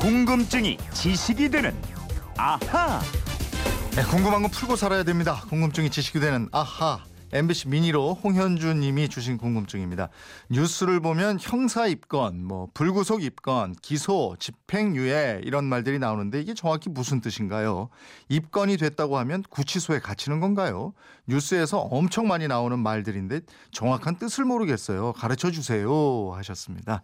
궁금증이 지식이 되는 아하. 네, 궁금한 건 풀고 살아야 됩니다. 궁금증이 지식이 되는 아하. MBC 미니로 홍현주 님이 주신 궁금증입니다. 뉴스를 보면 형사 입건, 뭐 불구속 입건, 기소, 집행유예 이런 말들이 나오는데 이게 정확히 무슨 뜻인가요? 입건이 됐다고 하면 구치소에 갇히는 건가요? 뉴스에서 엄청 많이 나오는 말들인데 정확한 뜻을 모르겠어요. 가르쳐 주세요 하셨습니다.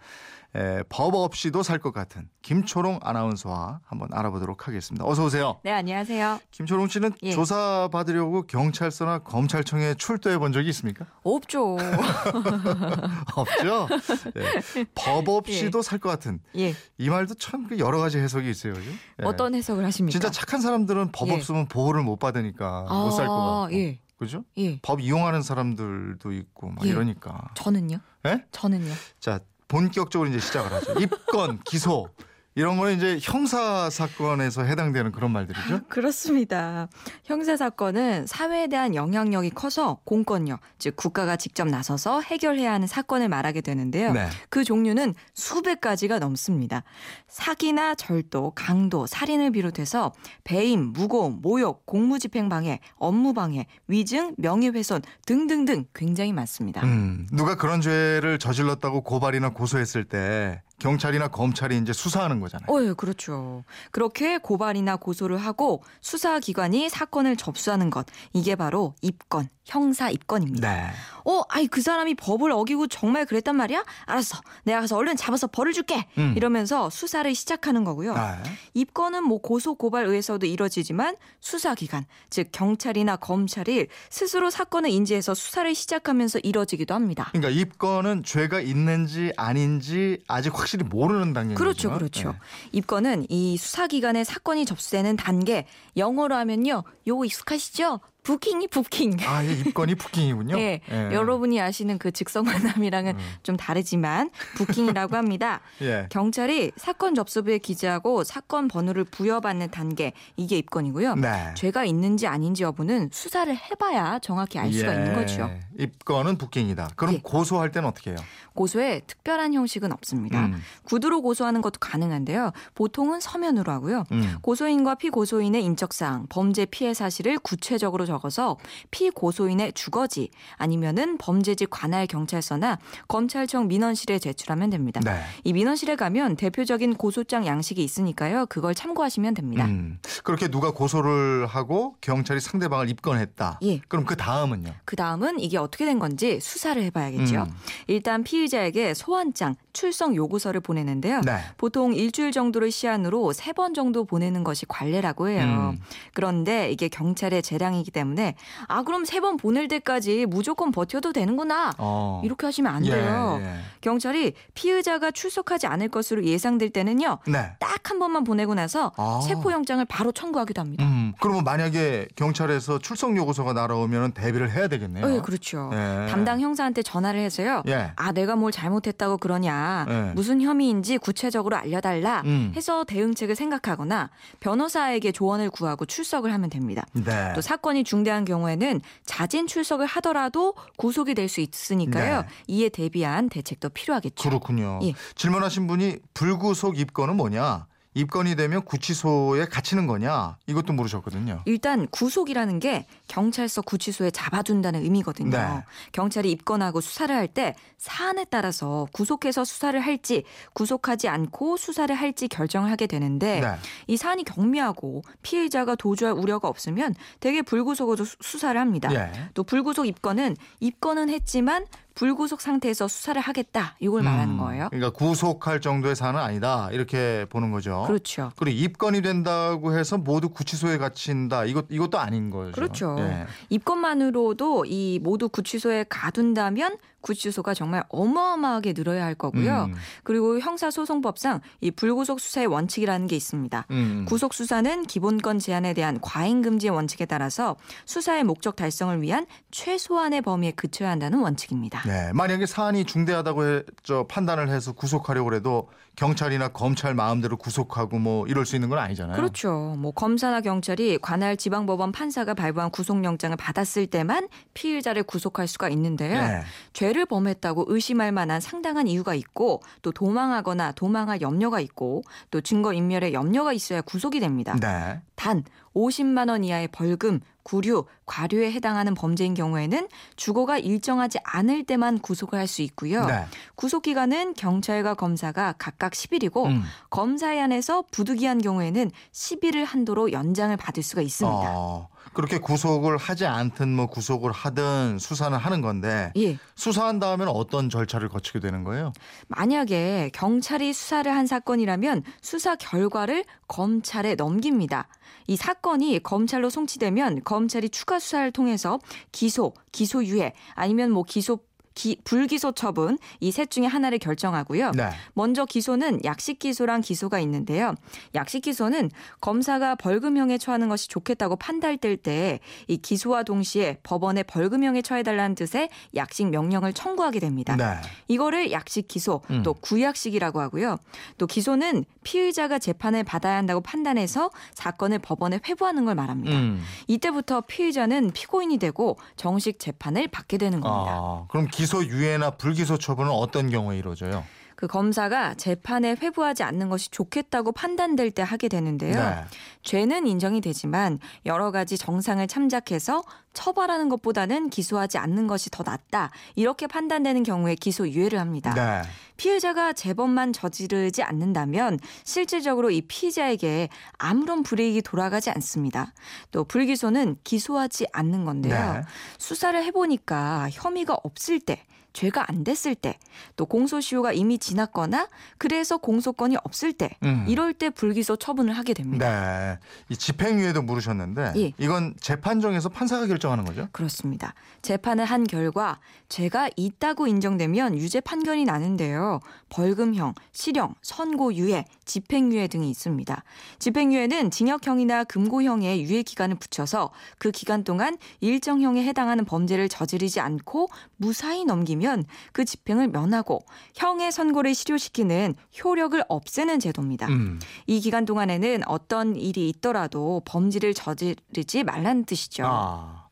에, 법 없이도 살 것 같은 김초롱 아나운서와 한번 알아보도록 하겠습니다. 어서 오세요. 네, 안녕하세요. 김초롱 씨는 예. 조사 받으려고 경찰서나 검찰청에 출 두해 본 적이 있습니까? 없죠. 없죠. 예. 법 없이도 살것 같은 예. 이 말도 참그 여러 가지 해석이 있어요. 그죠? 예. 어떤 해석을 하십니까? 진짜 착한 사람들은 법 예. 없으면 보호를 못 받으니까 못살것 아, 같고. 예. 그죠? 예. 법 이용하는 사람들도 있고 막 예. 이러니까. 저는요? 예? 저는요? 자, 본격적으로 이제 시작을 하죠. 입건, 기소 이런 거는 이제 형사 사건에서 해당되는 그런 말들이죠. 그렇습니다. 형사 사건은 사회에 대한 영향력이 커서 공권력, 즉 국가가 직접 나서서 해결해야 하는 사건을 말하게 되는데요. 네. 그 종류는 수백 가지가 넘습니다. 사기나 절도, 강도, 살인을 비롯해서 배임, 무고음, 모욕, 공무집행 방해, 업무 방해, 위증, 명예훼손 등등등 굉장히 많습니다. 음, 누가 그런 죄를 저질렀다고 고발이나 고소했을 때 경찰이나 검찰이 이제 수사하는 거잖아요. 어, 예, 그렇죠. 그렇게 고발이나 고소를 하고 수사기관이 사건을 접수하는 것. 이게 바로 입건, 형사 입건입니다. 네. 어, 아이, 그 사람이 법을 어기고 정말 그랬단 말이야? 알았어. 내가 가서 얼른 잡아서 벌을 줄게. 음. 이러면서 수사를 시작하는 거고요. 아, 입건은 뭐 고소 고발 의에서도 이뤄지지만 수사기관, 즉 경찰이나 검찰이 스스로 사건을 인지해서 수사를 시작하면서 이뤄지기도 합니다. 그러니까 입건은 죄가 있는지 아닌지 아직 확실 히 모르는 단계인 그렇죠, 거죠. 그렇죠. 네. 입건은 이 수사기관에 사건이 접수되는 단계, 영어로 하면요, 요거 익숙하시죠? 부킹이 부킹. 아, 예, 입건이 부킹이군요. 예, 예. 여러분이 아시는 그 직성만남이랑은 음. 좀 다르지만 부킹이라고 합니다. 예. 경찰이 사건 접수부에 기재하고 사건 번호를 부여받는 단계 이게 입건이고요. 네. 죄가 있는지 아닌지 여부는 수사를 해봐야 정확히 알 수가 예. 있는 거죠. 입건은 부킹이다. 그럼 예. 고소할 때는 어떻게 해요? 고소에 특별한 형식은 없습니다. 음. 구두로 고소하는 것도 가능한데요. 보통은 서면으로 하고요. 음. 고소인과 피고소인의 인적사항, 범죄 피해 사실을 구체적으로 적 어서 피고소인의 주거지 아니면은 범죄지 관할 경찰서나 검찰청 민원실에 제출하면 됩니다. 네. 이 민원실에 가면 대표적인 고소장 양식이 있으니까요. 그걸 참고하시면 됩니다. 음. 그렇게 누가 고소를 하고 경찰이 상대방을 입건했다. 예. 그럼 그 다음은요? 그 다음은 이게 어떻게 된 건지 수사를 해봐야겠죠. 음. 일단 피의자에게 소환장, 출석 요구서를 보내는데요. 네. 보통 일주일 정도를 시한으로 세 번 정도 보내는 것이 관례라고 해요. 음. 그런데 이게 경찰의 재량이기 때문에 아 그럼 세 번 보낼 때까지 무조건 버텨도 되는구나. 어. 이렇게 하시면 안 돼요. 예, 예. 경찰이 피의자가 출석하지 않을 것으로 예상될 때는요. 네. 딱한 번만 보내고 나서 아. 체포영장을 바로 청구하기도 합니다. 음, 그러면 만약에 경찰에서 출석 요구서가 날아오면 대비를 해야 되겠네요. 예, 그렇죠. 예. 담당 형사한테 전화를 해서요. 예. 아, 내가 뭘 잘못했다고 그러냐. 예. 무슨 혐의인지 구체적으로 알려달라. 음. 해서 대응책을 생각하거나 변호사에게 조언을 구하고 출석을 하면 됩니다. 네. 또 사건이 중대한 경우에는 자진 출석을 하더라도 구속이 될 수 있으니까요. 네. 이에 대비한 대책도 필요하겠죠. 그렇군요. 예. 질문하신 분이 불구속 입건은 뭐냐? 입건이 되면 구치소에 갇히는 거냐? 이것도 물으셨거든요. 일단 구속이라는 게 경찰서 구치소에 잡아둔다는 의미거든요. 네. 경찰이 입건하고 수사를 할 때 사안에 따라서 구속해서 수사를 할지 구속하지 않고 수사를 할지 결정을 하게 되는데 네. 이 사안이 경미하고 피해자가 도주할 우려가 없으면 대개 불구속으로 수- 수사를 합니다. 예. 또 불구속 입건은 입건은 했지만 불구속 상태에서 수사를 하겠다 이걸 말하는 음, 거예요. 그러니까 구속할 정도의 사안은 아니다. 이렇게 보는 거죠. 그렇죠. 그리고 입건이 된다고 해서 모두 구치소에 갇힌다. 이것 이것도 아닌 거죠. 그렇죠. 예. 입건만으로도 이 모두 구치소에 가둔다면 구치소가 정말 어마어마하게 늘어야 할 거고요. 음. 그리고 형사소송법상 이 불구속 수사의 원칙이라는 게 있습니다. 음. 구속 수사는 기본권 제한에 대한 과잉 금지의 원칙에 따라서 수사의 목적 달성을 위한 최소한의 범위에 그쳐야 한다는 원칙입니다. 네, 만약에 사안이 중대하다고 해, 저 판단을 해서 구속하려고 해도 경찰이나 검찰 마음대로 구속하고 뭐 이럴 수 있는 건 아니잖아요. 그렇죠. 뭐 검사나 경찰이 관할 지방법원 판사가 발부한 구속영장을 받았을 때만 피의자를 구속할 수가 있는데요. 네. 죄를 범했다고 의심할 만한 상당한 이유가 있고 또 도망하거나 도망할 염려가 있고 또 증거 인멸의 염려가 있어야 구속이 됩니다. 네. 단 50만 원 이하의 벌금, 구류, 과료에 해당하는 범죄인 경우에는 주거가 일정하지 않을 때만 구속을 할 수 있고요. 네. 구속 기간은 경찰과 검사가 각각 10일이고 음. 검사에 한해서 부득이한 경우에는 10일을 한도로 연장을 받을 수가 있습니다. 어, 그렇게 구속을 하지 않든 뭐 구속을 하든 수사는 하는 건데 예. 수사한 다음에는 어떤 절차를 거치게 되는 거예요? 만약에 경찰이 수사를 한 사건이라면 수사 결과를 검찰에 넘깁니다. 이 사건이 검찰로 송치되면 검찰이 추가 수사를 통해서 기소, 기소유예 아니면 뭐 기소 기, 불기소 처분 이 셋 중에 하나를 결정하고요. 네. 먼저 기소는 약식 기소랑 기소가 있는데요. 약식 기소는 검사가 벌금형에 처하는 것이 좋겠다고 판단될 때 이 기소와 동시에 법원에 벌금형에 처해달라는 뜻의 약식 명령을 청구하게 됩니다. 네. 이거를 약식 기소 음. 또 구약식이라고 하고요. 또 기소는 피의자가 재판을 받아야 한다고 판단해서 사건을 법원에 회부하는 걸 말합니다. 음. 이때부터 피의자는 피고인이 되고 정식 재판을 받게 되는 겁니다. 아, 그럼 기소 유예나 불기소 처분은 어떤 경우에 이루어져요? 그 검사가 재판에 회부하지 않는 것이 좋겠다고 판단될 때 하게 되는데요. 네. 죄는 인정이 되지만 여러 가지 정상을 참작해서 처벌하는 것보다는 기소하지 않는 것이 더 낫다. 이렇게 판단되는 경우에 기소 유예를 합니다. 네. 피해자가 재범만 저지르지 않는다면 실질적으로 이 피의자에게 아무런 불이익이 돌아가지 않습니다. 또 불기소는 기소하지 않는 건데요. 네. 수사를 해보니까 혐의가 없을 때 죄가 안 됐을 때, 또 공소시효가 이미 지났거나 그래서 공소권이 없을 때, 음. 이럴 때 불기소 처분을 하게 됩니다. 네. 이 집행유예도 물으셨는데 예. 이건 재판정에서 판사가 결정하는 거죠? 그렇습니다. 재판을 한 결과 죄가 있다고 인정되면 유죄 판결이 나는데요. 벌금형, 실형, 선고유예, 집행유예 등이 있습니다. 집행유예는 징역형이나 금고형의 유예 기간을 붙여서 그 기간 동안 일정형에 해당하는 범죄를 저지르지 않고 무사히 넘기 면 그 집행을 면하고 형의 선고를 실효시키는 효력을 없애는 제도입니다. 음. 이 기간 동안에는 어떤 일이 있더라도 범죄를 저지르지 말라는 뜻이죠. 아.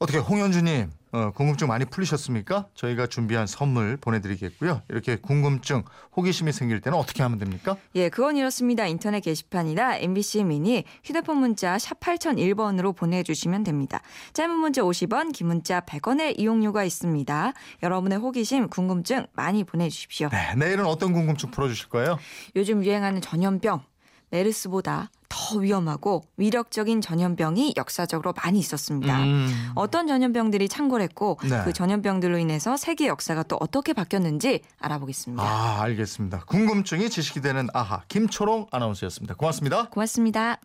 어떻게 홍현주님 어, 궁금증 많이 풀리셨습니까? 저희가 준비한 선물 보내드리겠고요. 이렇게 궁금증, 호기심이 생길 때는 어떻게 하면 됩니까? 예, 그건 이렇습니다. 인터넷 게시판이나 MBC 미니 휴대폰 문자 샵 8001번으로 보내주시면 됩니다. 짧은 문자 50원, 긴 문자 100원의 이용료가 있습니다. 여러분의 호기심, 궁금증 많이 보내주십시오. 네, 내일은 어떤 궁금증 풀어주실 거예요? 요즘 유행하는 전염병, 메르스보다 더 위험하고 위력적인 전염병이 역사적으로 많이 있었습니다. 음. 어떤 전염병들이 창궐했고 네. 그 전염병들로 인해서 세계 역사가 또 어떻게 바뀌었는지 알아보겠습니다. 아, 알겠습니다. 궁금증이 지식이 되는 아하 김초롱 아나운서였습니다. 고맙습니다. 고맙습니다.